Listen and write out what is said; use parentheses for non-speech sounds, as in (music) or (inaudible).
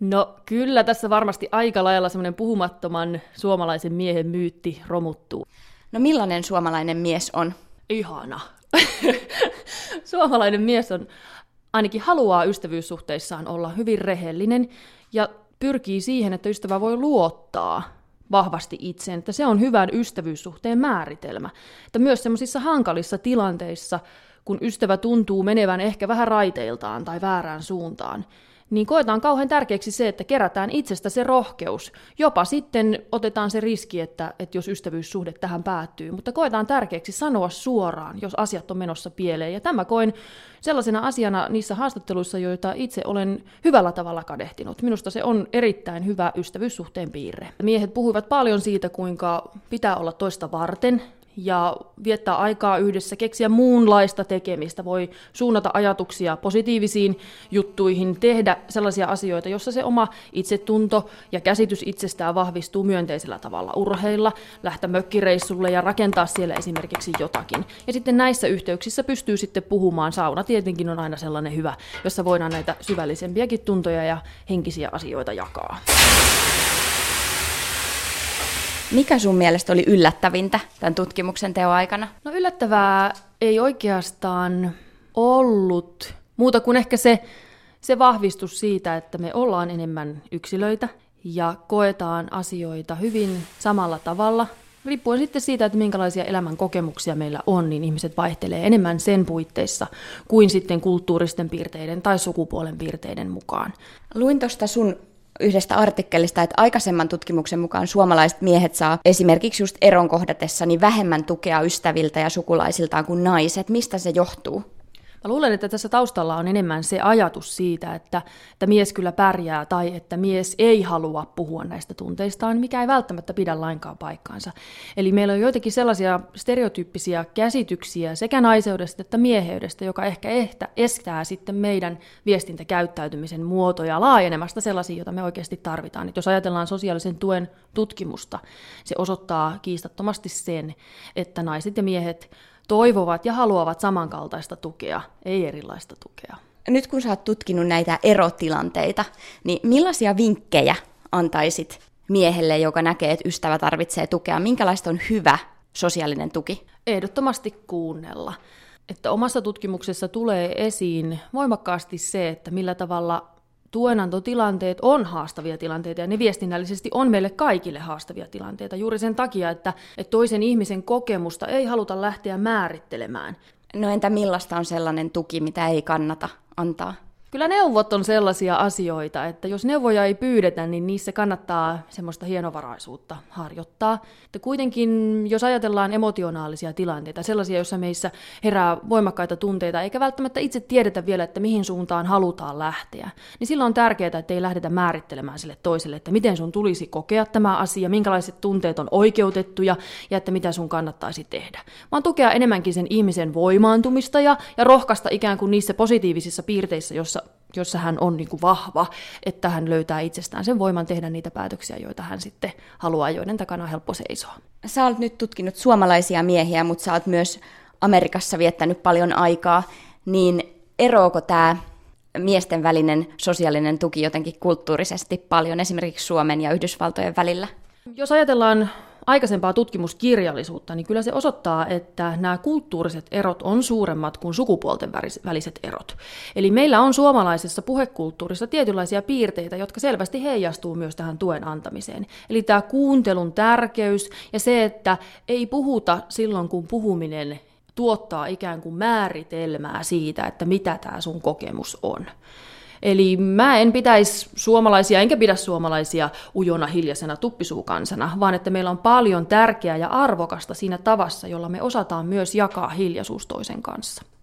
No kyllä tässä varmasti aika lailla semmoinen puhumattoman suomalaisen miehen myytti romuttuu. No millainen suomalainen mies on? Ihana. (laughs) suomalainen mies on ainakin haluaa ystävyyssuhteissaan olla hyvin rehellinen ja pyrkii siihen, että ystävä voi luottaa vahvasti itseen, että se on hyvän ystävyyssuhteen määritelmä. Että myös semmoisissa hankalissa tilanteissa, kun ystävä tuntuu menevän ehkä vähän raiteiltaan tai väärään suuntaan, niin koetaan kauhean tärkeäksi se, että kerätään itsestä se rohkeus. Jopa sitten otetaan se riski, että, että jos ystävyyssuhde tähän päättyy, mutta koetaan tärkeäksi sanoa suoraan, jos asiat on menossa pieleen. Ja tämä koen sellaisena asiana niissä haastatteluissa, joita itse olen hyvällä tavalla kadehtinut. Minusta se on erittäin hyvä ystävyyssuhteen piirre. Miehet puhuivat paljon siitä, kuinka pitää olla toista varten, ja viettää aikaa yhdessä, keksiä muunlaista tekemistä, voi suunnata ajatuksia positiivisiin juttuihin, tehdä sellaisia asioita, jossa se oma itsetunto ja käsitys itsestään vahvistuu myönteisellä tavalla, urheilla, lähteä mökkireissulle ja rakentaa siellä esimerkiksi jotakin. Ja sitten näissä yhteyksissä pystyy sitten puhumaan, sauna tietenkin on aina sellainen hyvä, jossa voidaan näitä syvällisempiäkin tuntoja ja henkisiä asioita jakaa. Mikä sun mielestä oli yllättävintä tämän tutkimuksen teon aikana? No yllättävää ei oikeastaan ollut muuta kuin ehkä se, se vahvistus siitä, että me ollaan enemmän yksilöitä ja koetaan asioita hyvin samalla tavalla. Riippuen sitten siitä, että minkälaisia elämän kokemuksia meillä on, niin ihmiset vaihtelee enemmän sen puitteissa kuin sitten kulttuuristen piirteiden tai sukupuolen piirteiden mukaan. Luin tuosta sun yhdestä artikkelista, että aikaisemman tutkimuksen mukaan suomalaiset miehet saa esimerkiksi just eron kohdatessa niin vähemmän tukea ystäviltä ja sukulaisiltaan kuin naiset. Mistä se johtuu? Mä luulen, että tässä taustalla on enemmän se ajatus siitä, että, että mies kyllä pärjää tai että mies ei halua puhua näistä tunteistaan, mikä ei välttämättä pidä lainkaan paikkaansa. Eli meillä on joitakin sellaisia stereotyyppisiä käsityksiä sekä naiseudesta että mieheydestä, joka ehkä ehtä, estää sitten meidän viestintäkäyttäytymisen muotoja laajenemasta sellaisia, joita me oikeasti tarvitaan. Et jos ajatellaan sosiaalisen tuen tutkimusta, se osoittaa kiistattomasti sen, että naiset ja miehet toivovat ja haluavat samankaltaista tukea, ei erilaista tukea. Nyt kun sä oot tutkinut näitä erotilanteita, niin millaisia vinkkejä antaisit miehelle, joka näkee, että ystävä tarvitsee tukea? Minkälaista on hyvä sosiaalinen tuki? Ehdottomasti kuunnella. Että omassa tutkimuksessa tulee esiin voimakkaasti se, että millä tavalla tuenantotilanteet on haastavia tilanteita ja ne viestinnällisesti on meille kaikille haastavia tilanteita juuri sen takia, että, että toisen ihmisen kokemusta ei haluta lähteä määrittelemään. No entä millaista on sellainen tuki, mitä ei kannata antaa? Kyllä neuvot on sellaisia asioita, että jos neuvoja ei pyydetä, niin niissä kannattaa semmoista hienovaraisuutta harjoittaa. Että kuitenkin, jos ajatellaan emotionaalisia tilanteita, sellaisia, joissa meissä herää voimakkaita tunteita, eikä välttämättä itse tiedetä vielä, että mihin suuntaan halutaan lähteä, niin silloin on tärkeää, että ei lähdetä määrittelemään sille toiselle, että miten sun tulisi kokea tämä asia, minkälaiset tunteet on oikeutettuja ja että mitä sun kannattaisi tehdä. Vaan tukea enemmänkin sen ihmisen voimaantumista ja, ja rohkaista ikään kuin niissä positiivisissa piirteissä, jossa jossa hän on niin kuin vahva, että hän löytää itsestään sen voiman tehdä niitä päätöksiä, joita hän sitten haluaa, joiden takana on helppo seisoa. Sä olet nyt tutkinut suomalaisia miehiä, mutta sä oot myös Amerikassa viettänyt paljon aikaa, niin eroako tämä miesten välinen sosiaalinen tuki jotenkin kulttuurisesti paljon esimerkiksi Suomen ja Yhdysvaltojen välillä? Jos ajatellaan aikaisempaa tutkimuskirjallisuutta, niin kyllä se osoittaa, että nämä kulttuuriset erot on suuremmat kuin sukupuolten väliset erot. Eli meillä on suomalaisessa puhekulttuurissa tietynlaisia piirteitä, jotka selvästi heijastuu myös tähän tuen antamiseen. Eli tämä kuuntelun tärkeys ja se, että ei puhuta silloin, kun puhuminen tuottaa ikään kuin määritelmää siitä, että mitä tämä sun kokemus on. Eli mä en pitäisi suomalaisia, enkä pidä suomalaisia ujona hiljaisena tuppisuukansana, vaan että meillä on paljon tärkeää ja arvokasta siinä tavassa, jolla me osataan myös jakaa hiljaisuus toisen kanssa.